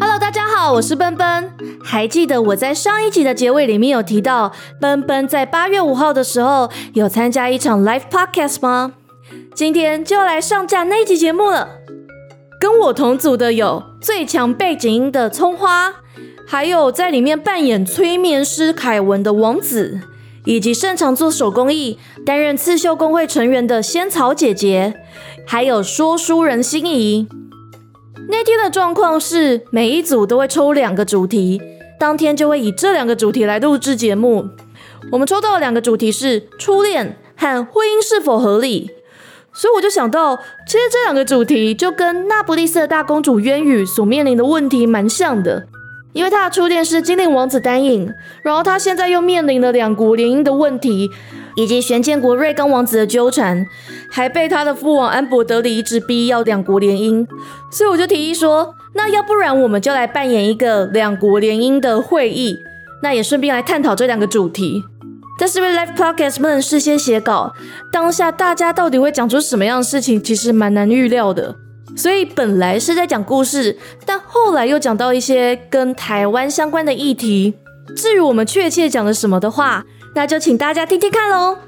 Hello，大家好，我是奔奔。还记得我在上一集的结尾里面有提到，奔奔在八月五号的时候有参加一场 live podcast 吗？今天就要来上架那一集节目了。跟我同组的有最强背景音的葱花，还有在里面扮演催眠师凯文的王子，以及擅长做手工艺、担任刺绣工会成员的仙草姐姐，还有说书人心仪。那天的状况是，每一组都会抽两个主题，当天就会以这两个主题来录制节目。我们抽到的两个主题是初恋和婚姻是否合理，所以我就想到，其实这两个主题就跟那不勒斯大公主渊羽所面临的问题蛮像的，因为她的初恋是精灵王子丹影，然后她现在又面临了两国联姻的问题。以及玄剑国瑞刚王子的纠缠，还被他的父王安博德里一直逼要两国联姻，所以我就提议说，那要不然我们就来扮演一个两国联姻的会议，那也顺便来探讨这两个主题。但是因为 live podcast 不能事先写稿，当下大家到底会讲出什么样的事情，其实蛮难预料的。所以本来是在讲故事，但后来又讲到一些跟台湾相关的议题。至于我们确切讲了什么的话，那就请大家听听看喽，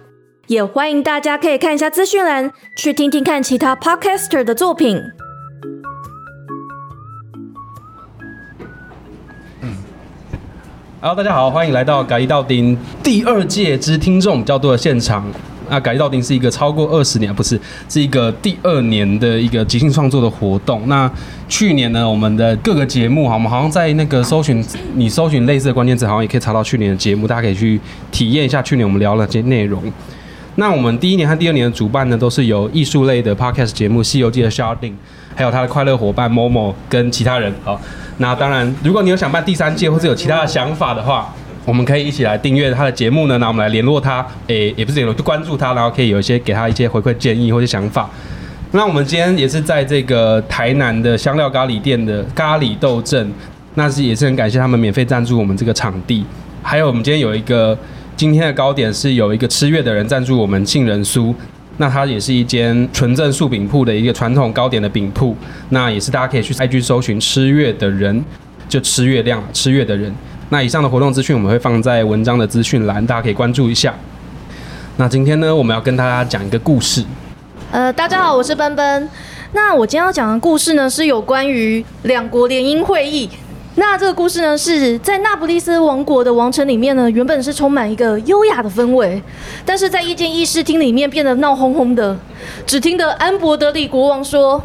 也欢迎大家可以看一下资讯栏，去听听看其他 podcaster 的作品。嗯，Hello，大家好，欢迎来到《改一道丁》第二届之听众较多的现场。那《改一道丁》是一个超过二十年，不是，是一个第二年的一个即兴创作的活动。那去年呢，我们的各个节目，哈，我们好像在那个搜寻，你搜寻类似的关键词，好像也可以查到去年的节目，大家可以去体验一下去年我们聊了些内容。那我们第一年和第二年的主办呢，都是由艺术类的 podcast 节目《西游记》的 Sharding，还有他的快乐伙伴 Momo 跟其他人。好，那当然，如果你有想办第三届或者有其他的想法的话，我们可以一起来订阅他的节目呢。那我们来联络他，诶，也不是联络，就关注他，然后可以有一些给他一些回馈建议或者想法。那我们今天也是在这个台南的香料咖喱店的咖喱豆镇，那是也是很感谢他们免费赞助我们这个场地。还有我们今天有一个今天的糕点是有一个吃月的人赞助我们杏仁酥，那它也是一间纯正素饼铺的一个传统糕点的饼铺，那也是大家可以去 IG 搜寻吃月的人，就吃月亮吃月的人。那以上的活动资讯我们会放在文章的资讯栏，大家可以关注一下。那今天呢，我们要跟大家讲一个故事。呃，大家好，我是奔奔。那我今天要讲的故事呢，是有关于两国联姻会议。那这个故事呢，是在那不勒斯王国的王城里面呢，原本是充满一个优雅的氛围，但是在一间议事厅里面变得闹哄哄的。只听得安博德里国王说：“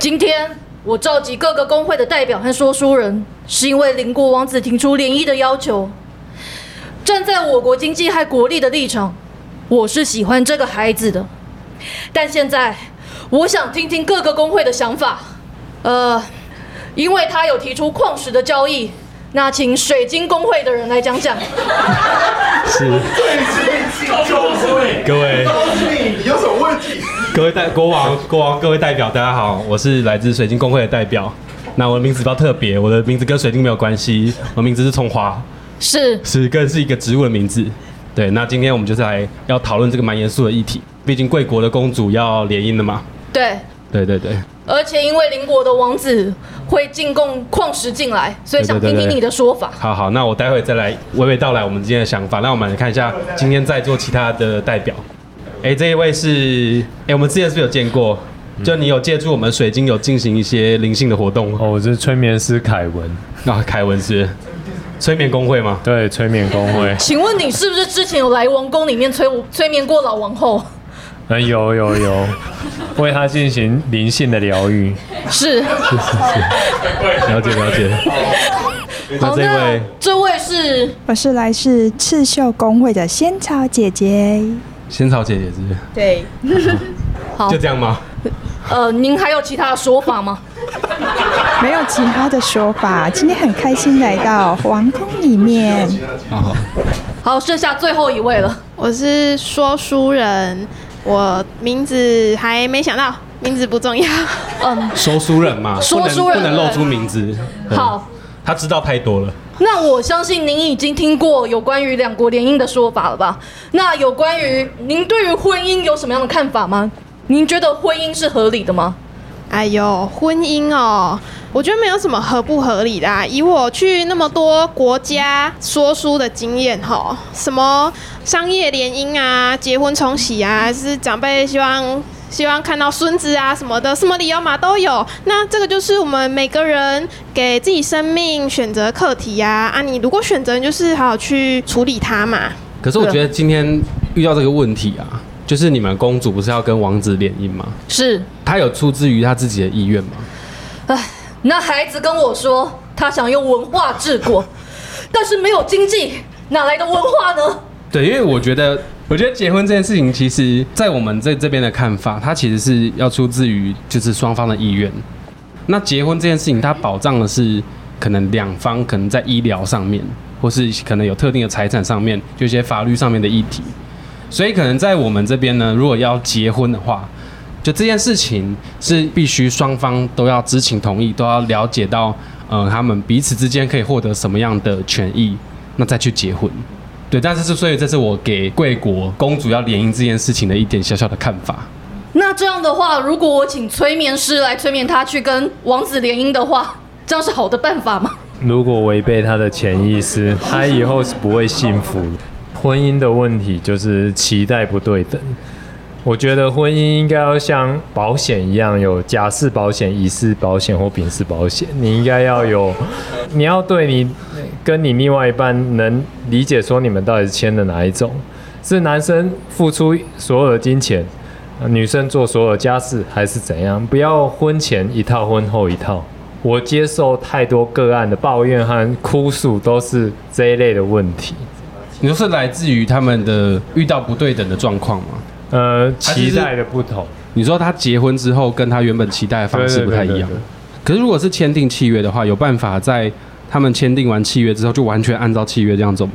今天我召集各个工会的代表和说书人，是因为邻国王子提出联谊的要求。站在我国经济和国力的立场，我是喜欢这个孩子的。但现在，我想听听各个工会的想法。呃。”因为他有提出矿石的交易，那请水晶工会的人来讲讲。是。各位。有什么问题？各位代国王国王各位代表大家好，我是来自水晶工会的代表。那我的名字比较特别，我的名字跟水晶没有关系，我的名字是葱花。是。是更是一个植物的名字。对，那今天我们就是来要讨论这个蛮严肃的议题，毕竟贵国的公主要联姻了嘛。对。对对对。而且因为邻国的王子会进贡矿石进来，所以想听听你的说法。好好，那我待会再来娓娓道来我们今天的想法。那我们来看一下今天在座其他的代表。哎，这一位是哎，我们之前是不是有见过？就你有借助我们水晶有进行一些灵性的活动哦，我是催眠师凯文。啊，凯文是催眠工会吗？对，催眠工会。请问你是不是之前有来王宫里面催催眠过老王后？嗯，有有有，为他进行灵性的疗愈。是是是是，了解了解。好，这位这位是，我是来自刺绣工会的仙草姐姐。仙草姐姐是？对。好，就这样吗？呃，您还有其他的说法吗？没有其他的说法。今天很开心来到皇宫里面。好，好，剩下最后一位了。我是说书人。我名字还没想到，名字不重要。嗯，说书人嘛，说书人不能露出名字。好，他知道太多了。那我相信您已经听过有关于两国联姻的说法了吧？那有关于您对于婚姻有什么样的看法吗？您觉得婚姻是合理的吗？哎呦，婚姻哦，我觉得没有什么合不合理的、啊。以我去那么多国家说书的经验，哈，什么商业联姻啊、结婚冲喜啊，还是长辈希望希望看到孙子啊什么的，什么理由嘛都有。那这个就是我们每个人给自己生命选择课题呀、啊。啊，你如果选择，就是好好去处理它嘛。可是我觉得今天遇到这个问题啊，就是你们公主不是要跟王子联姻吗？是，她有出自于她自己的意愿吗？唉，那孩子跟我说，他想用文化治国，但是没有经济，哪来的文化呢？对，因为我觉得，我觉得结婚这件事情，其实在我们在这边的看法，它其实是要出自于就是双方的意愿。那结婚这件事情，它保障的是可能两方可能在医疗上面，或是可能有特定的财产上面，就一些法律上面的议题。所以可能在我们这边呢，如果要结婚的话，就这件事情是必须双方都要知情同意，都要了解到，呃，他们彼此之间可以获得什么样的权益，那再去结婚。对，但是是所以这是我给贵国公主要联姻这件事情的一点小小的看法。那这样的话，如果我请催眠师来催眠他去跟王子联姻的话，这样是好的办法吗？如果违背他的潜意识，他以后是不会幸福的。婚姻的问题就是期待不对等。我觉得婚姻应该要像保险一样，有家事保险、乙事保险或丙式保险。你应该要有，你要对你跟你另外一半能理解说你们到底是签的哪一种，是男生付出所有的金钱，女生做所有家事，还是怎样？不要婚前一套，婚后一套。我接受太多个案的抱怨和哭诉，都是这一类的问题。你说是来自于他们的遇到不对等的状况吗？呃，期待的不同，你说他结婚之后跟他原本期待的方式不太一样。可是如果是签订契约的话，有办法在他们签订完契约之后就完全按照契约这样走吗？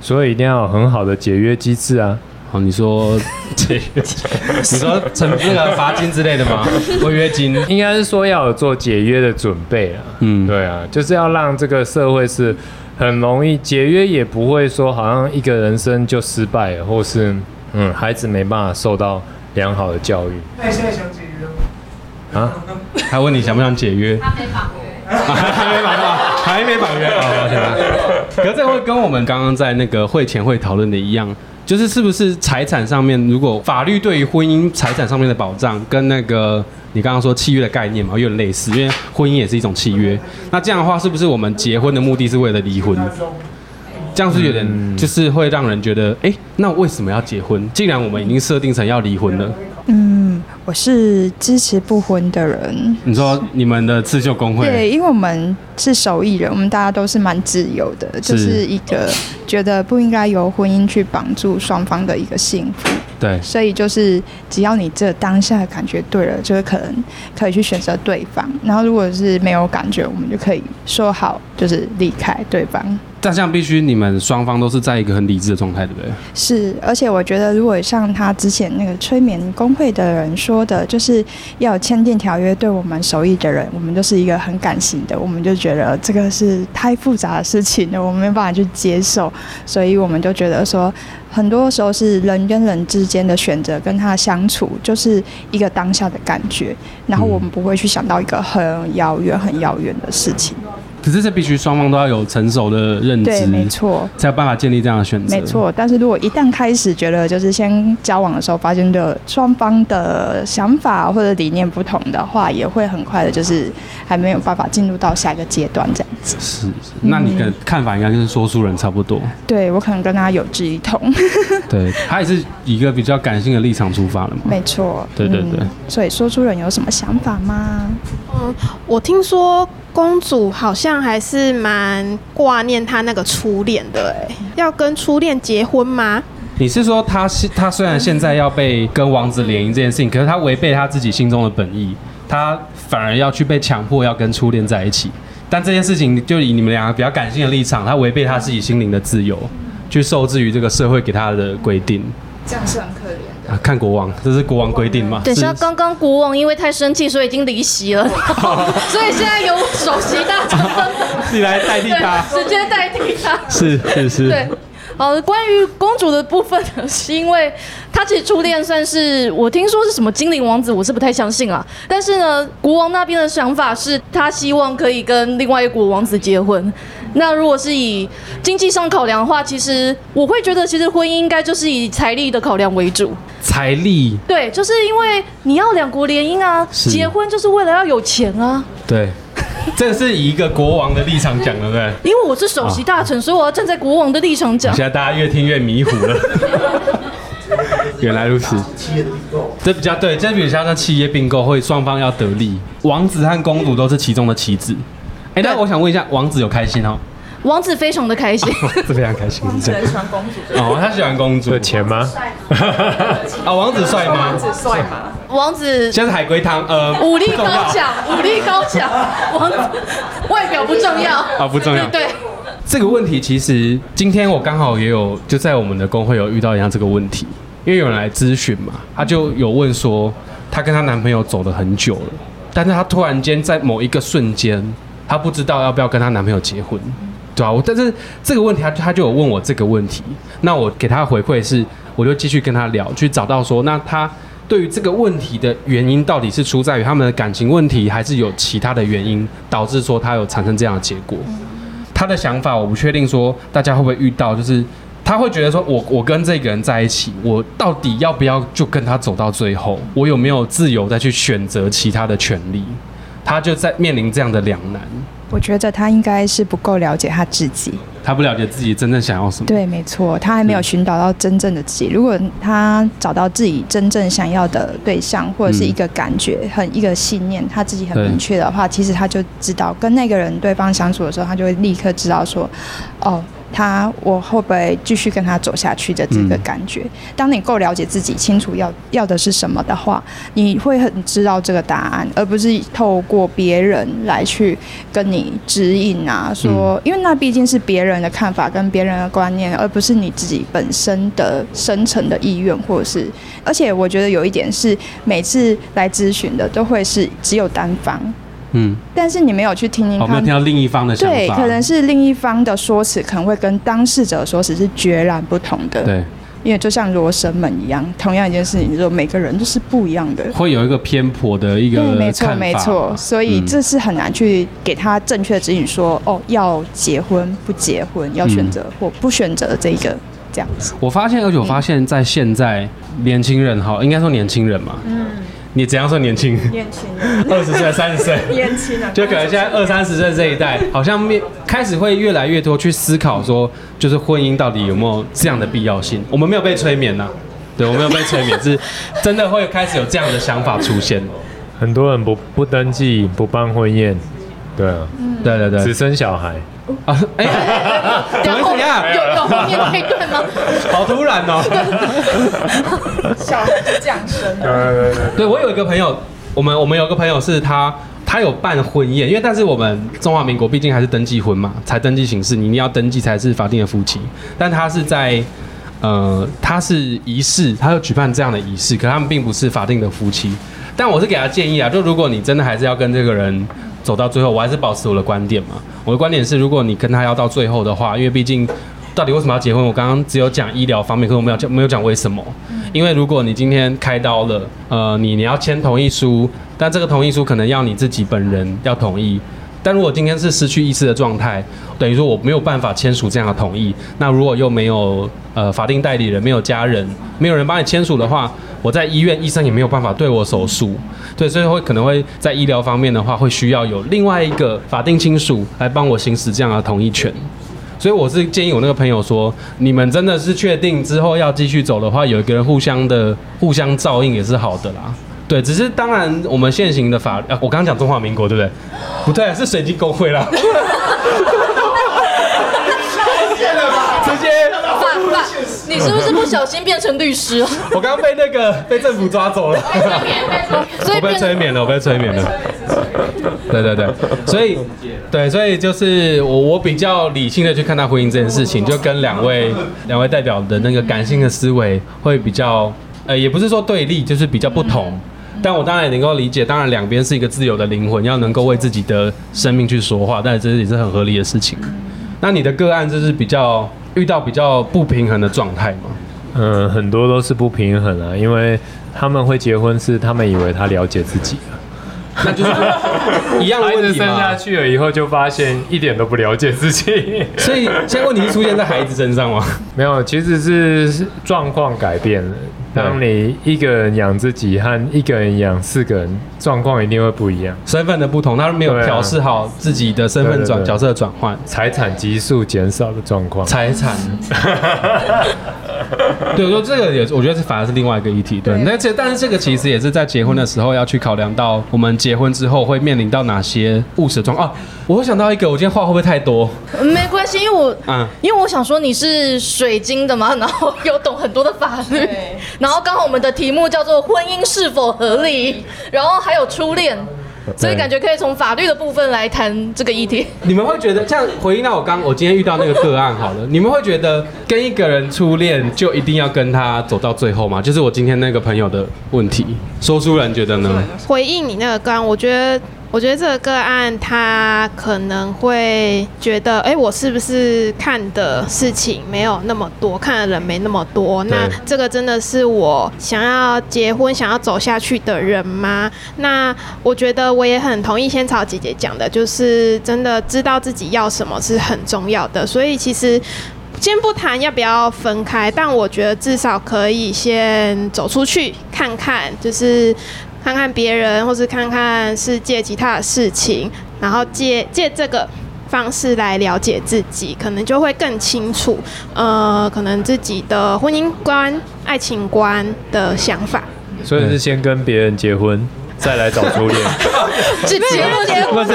所以一定要有很好的解约机制啊。好，你说解约，你说成那个罚金之类的吗？违约金？应该是说要有做解约的准备啊。嗯，对啊，就是要让这个社会是很容易解约，也不会说好像一个人生就失败了，或是嗯孩子没办法受到良好的教育那你现在想解约吗？啊。还问你想不想解约？他没绑约，还没绑约，还没绑约啊！抱歉啊。可是这会跟我们刚刚在那个会前会讨论的一样，就是是不是财产上面，如果法律对于婚姻财产上面的保障，跟那个你刚刚说契约的概念嘛，有点类似，因为婚姻也是一种契约。那这样的话，是不是我们结婚的目的是为了离婚？这样是有点，就是会让人觉得，哎、那为什么要结婚？既然我们已经设定成要离婚了，嗯，我是支持不婚的人。你说你们的刺绣工会，对，因为我们是手艺人，我们大家都是蛮自由的，就是一个觉得不应该由婚姻去绑住双方的一个幸福。对，所以就是只要你这当下的感觉对了，就是可能可以去选择对方。然后如果是没有感觉，我们就可以说好，就是离开对方。但这样必须你们双方都是在一个很理智的状态，对不对？是，而且我觉得，如果像他之前那个催眠工会的人说的，就是要签订条约，对我们手艺的人，我们就是一个很感性的，我们就觉得这个是太复杂的事情了，我们没办法去接受，所以我们就觉得说，很多时候是人跟人之间的选择，跟他相处就是一个当下的感觉，然后我们不会去想到一个很遥远、很遥远的事情。可是这必须双方都要有成熟的认知，对，没错。才有办法建立这样的选择。没，错，但是如果一旦开始觉得就是先交往的时候，发现的双方的想法或者理念不同的话，也会很快的，就是还没有办法进入到下一个阶段这样子。是是。那你的看法应该跟说书人差不多。对我可能跟他有志一同，对，他也是以一个比较感性的立场出发了嘛。没错。对对对嗯所以说书人有什么想法吗？嗯，我听说公主好像还是蛮挂念她那个初恋的，哎，要跟初恋结婚吗？你是说她是她虽然现在要被跟王子联姻这件事情，可是她违背她自己心中的本意，她反而要去被强迫要跟初恋在一起。但这件事情就以你们两个比较感性的立场，她违背她自己心灵的自由，去受制于这个社会给她的规定。这样是很可怜的。啊，看国王，这是国王规定吗？等一下，是刚刚国王因为太生气，所以已经离席了，所以现在由首席大臣你来代替他。直接代替他。是是是，对，好，关于公主的部分呢，是因为她其实初恋算是我听说是什么精灵王子，我是不太相信啊。但是呢，国王那边的想法是他希望可以跟另外一个国王子结婚。那如果是以经济上考量的话，其实我会觉得，其实婚姻应该就是以财力的考量为主。财力对，就是因为你要两国联姻啊，是结婚就是为了要有钱啊。对，这是以一个国王的立场讲，对不对？因为我是首席大臣，所以我要站在国王的立场讲现。在大家越听越迷糊了。原来如此，这比较对，这比较像企业并购，会双方要得利，王子和公主都是其中的棋子。哎，那对我想问一下，王子有开心哦？王子非常的开心。王子非常开心，王子很。喜欢公主，哦，他喜欢公主有。钱吗？啊，王子帅吗？王子帅吗？王子现在是海龟汤，呃，武力高强，武力高强，王子外表不重要啊，不重要。对，这个问题其实今天我刚好也有就在我们的工会有遇到一样这个问题，因为有人来咨询嘛，她就有问说，她跟她男朋友走了很久了，但是她突然间在某一个瞬间，她不知道要不要跟她男朋友结婚，对啊，我但是这个问题她她就有问我这个问题，那我给她回馈是，我就继续跟她聊，去找到说，那她。对于这个问题的原因，到底是出在于他们的感情问题，还是有其他的原因导致说她有产生这样的结果？她的想法我不确定，说大家会不会遇到，就是他会觉得说我我跟这个人在一起，我到底要不要就跟他走到最后？我有没有自由再去选择其他的权利？他就在面临这样的两难，我觉得他应该是不够了解他自己。他不了解自己真正想要什么。对，没错，他还没有寻找到真正的自己。如果他找到自己真正想要的对象，或者是一个感觉、很一个信念，他自己很明确的话，其实他就知道跟那个人对方相处的时候，他就会立刻知道说，哦。他我会不会继续跟他走下去的这个嗯感觉？当你够了解自己，清楚要要的是什么的话，你会很知道这个答案，而不是透过别人来去跟你指引啊，说，因为那毕竟是别人的看法跟别人的观念，而不是你自己本身的深层的意愿，或者是，而且我觉得有一点是，每次来咨询的都会是只有单方，嗯，但是你没有去听听我没有看听到另一方的想法。对，可能是另一方的说辞可能会跟当事者的说辞是决然不同的。，对，因为就像罗生门一样，同样一件事情，就每个人都是不一样的。会有一个偏颇的一个对，没错，没错，所以嗯这是很难去给他正确的指引说，哦，要结婚不结婚，要选择或不选择这个这样子。我发现，而且我发现，在现在年轻人哈，应该说年轻人嘛，嗯，你怎样算年轻？年轻人，二十岁、三十岁，年轻啊就可能现在二三十岁这一代，好像面开始会越来越多去思考说，就是婚姻到底有没有这样的必要性？我们没有被催眠呐、对，我没有被催眠，是真的会开始有这样的想法出现。很多人不不登记，不办婚宴，对啊，对对对只，生小孩。啊，哎，怎么后怎样？有有后面那一段吗？好突然哦！小孩就这样生的。对对对，对我有一个朋友，我们我们有个朋友是他，他有办婚宴，因为但是我们中华民国毕竟还是登记婚嘛，才登记形式，你一定要登记才是法定的夫妻。但他是在呃，他是仪式，他有举办这样的仪式，可他们并不是法定的夫妻。但我是给他建议啊，就如果你真的还是要跟这个人走到最后，我还是保持我的观点嘛。我的观点是，如果你跟他要到最后的话，因为毕竟到底为什么要结婚？我刚刚只有讲医疗方面，可是我没有讲没有讲为什么。因为如果你今天开刀了，呃，你你要签同意书，但这个同意书可能要你自己本人要同意。但如果今天是失去意识的状态，等于说我没有办法签署这样的同意。那如果又没有呃法定代理人，没有家人，没有人帮你签署的话，我在医院医生也没有办法对我手术。对，所以会可能会在医疗方面的话，会需要有另外一个法定亲属来帮我行使这样的同意权。所以我是建议我那个朋友说，你们真的是确定之后要继续走的话，有一个人互相的互相照应也是好的啦。对，只是当然我们现行的法，啊、我刚刚讲中华民国对不对？不对，是水晶工会啦。你是不是不小心变成律师了？我刚刚被那个被政府抓走了。我被所以被催眠了，我被催眠了。对对对，所以对，所以就是我我比较理性的去看待婚姻这件事情，就跟两位两位代表的那个感性的思维会比较，呃，也不是说对立，就是比较不同。但我当然也能够理解，当然两边是一个自由的灵魂，要能够为自己的生命去说话，但是这也是很合理的事情。那你的个案就是比较遇到比较不平衡的状态吗？嗯，很多都是不平衡啊，因为他们会结婚是他们以为他了解自己，那就是一样的孩问题子生下。去了以后就发现一点都不了解自己。所以现在问题是出现在孩子身上吗？没有，其实是是状况改变了。当你一个人养自己和一个人养四个人，状况一定会不一样，身份的不同，他没有调试好自己的身份转角色的转换，财产急速减少的状况。财产。对，我说这个也是，我觉得是反而是另外一个议题。对，对那这但是这个其实也是在结婚的时候要去考量到，我们结婚之后会面临到哪些务实的状况啊。我会想到一个，我今天话会不会太多？没关系，因为我嗯，因为我想说你是水晶的嘛，然后 有懂很多的法律，然后刚好我们的题目叫做婚姻是否合理，然后还有初恋，所以感觉可以从法律的部分来谈这个议题。你们会觉得这样回应到我刚我今天遇到那个个案好了，你们会觉得跟一个人初恋就一定要跟他走到最后吗？就是我今天那个朋友的问题，说书人觉得呢？回应你那个个案，我觉得，我觉得这个个案他可能会觉得，哎、我是不是看的事情没有那么多，看的人没那么多？那这个真的是我想要结婚、想要走下去的人吗？那我觉得我也很同意仙草姐姐讲的，就是真的知道自己要什么是很重要的。所以其实。先不谈要不要分开，但我觉得至少可以先走出去看看，就是看看别人，或是看看世界其他的事情，然后借借这个方式来了解自己，可能就会更清楚，呃，可能自己的婚姻观、爱情观的想法。所以是先跟别人结婚，再来找初恋。是结婚结不是，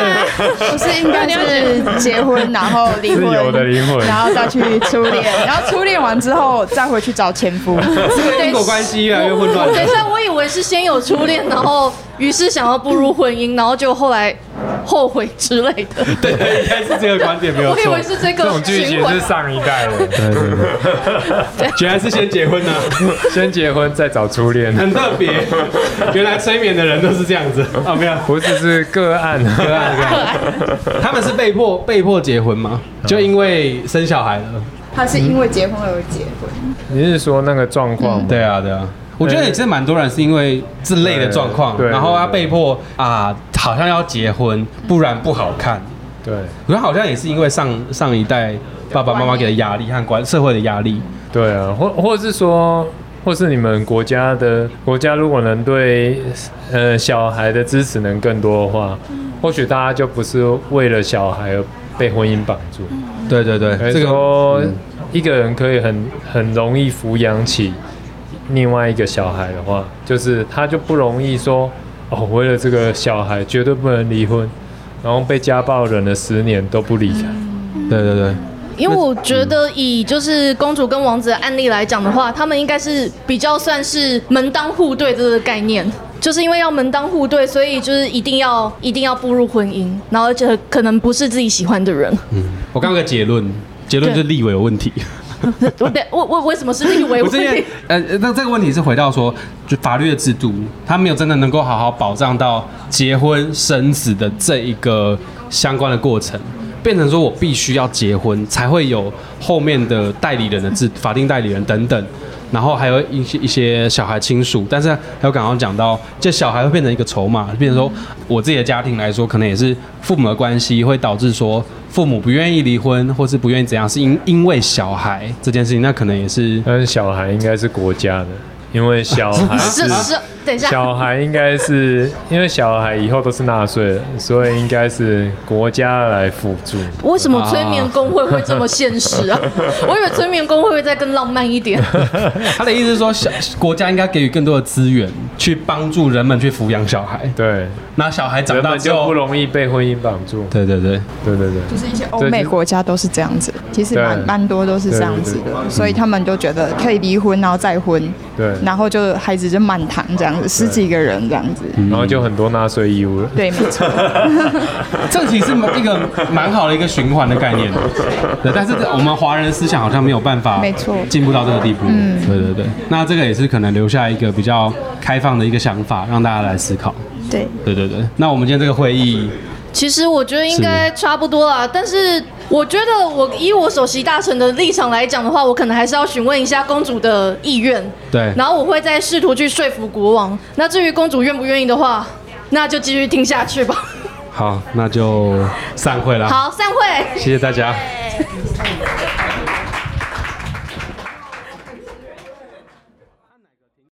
不是应该是结婚，然后离婚有的婚，灵魂。然后再去初恋，然后初恋完之后再回去找前夫。这个因果关系越来越混乱。等一下，我以为是先有初恋，然后于是想要步入婚姻，然后就后来后悔之类的。对，应该是这个观点没有错我以为。是这个这个种剧情是上一代的，对 对对，原来是先结婚呢、先结婚再找初恋，很特别。原来催眠的人都是这样子啊，没有不是是个案。个案个案，他们是被迫被迫结婚吗？就因为生小孩了？他是因为结婚而结婚，你是说那个状况吗？对啊，对啊。我觉得也是蛮多人是因为这类的状况，然后他被迫啊，好像要结婚，不然不好看。对可是好像也是因为上上一代爸爸妈妈给的压力和关社会的压力，对啊，或或者是说，或是你们国家的国家如果能对呃小孩的支持能更多的话，或许大家就不是为了小孩而被婚姻绑住。对对对，这这个说嗯一个人可以很很容易抚养起另外一个小孩的话，就是他就不容易说哦，为了这个小孩绝对不能离婚，然后被家暴忍了十年都不离开。对对对，因为我觉得以就是公主跟王子的案例来讲的话，他们应该是比较算是门当户对这个概念。就是因为要门当户对，所以就是一定要一定要步入婚姻，然后而且可能不是自己喜欢的人。嗯我刚个结论，结论就是立委有问题。我得我我为什么是立委我是因为问题？呃，那这个问题是回到说，就法律的制度，它没有真的能够好好保障到结婚生子的这一个相关的过程，变成说我必须要结婚才会有后面的代理人的制，法定代理人等等。然后还有一些一些小孩亲属，但是还有刚刚讲到，这小孩会变成一个筹码，变成说我自己的家庭来说，可能也是父母的关系会导致说父母不愿意离婚，或是不愿意怎样，是因因为小孩这件事情，那可能也是但是小孩应该是国家的，因为小孩 是是是，等一下，小孩应该是因为小孩以后都是纳税人，所以应该是国家来辅助。为什么催眠工会会这么现实啊？我以为催眠工会会再更浪漫一点。他的意思是说，小国家应该给予更多的资源，去帮助人们去抚养小孩。对，那小孩长大就不，容易被婚姻绑住。对对对，对对对，就是一些欧美国家都是这样子，其实蛮蛮多都是这样子对的，所以他们就觉得可以离婚，然后再婚，对，然后就孩子就满堂这样子，十几个人这样子。然后就很多纳税义务了。对，没错。这其实是一个蛮好的一个循环的概念。对，但是我们华人的思想好像没有办法，没错进步到这个地步。嗯，对对对。那这个也是可能留下一个比较开放的一个想法，让大家来思考。对，对对对。那我们今天这个会议，其实我觉得应该差不多啦，但是我觉得我以我首席大臣的立场来讲的话，我可能还是要询问一下公主的意愿，对，然后我会再试图去说服国王。那至于公主愿不愿意的话，那就继续听下去吧。好，那就散会了。好，散会。谢谢大家。对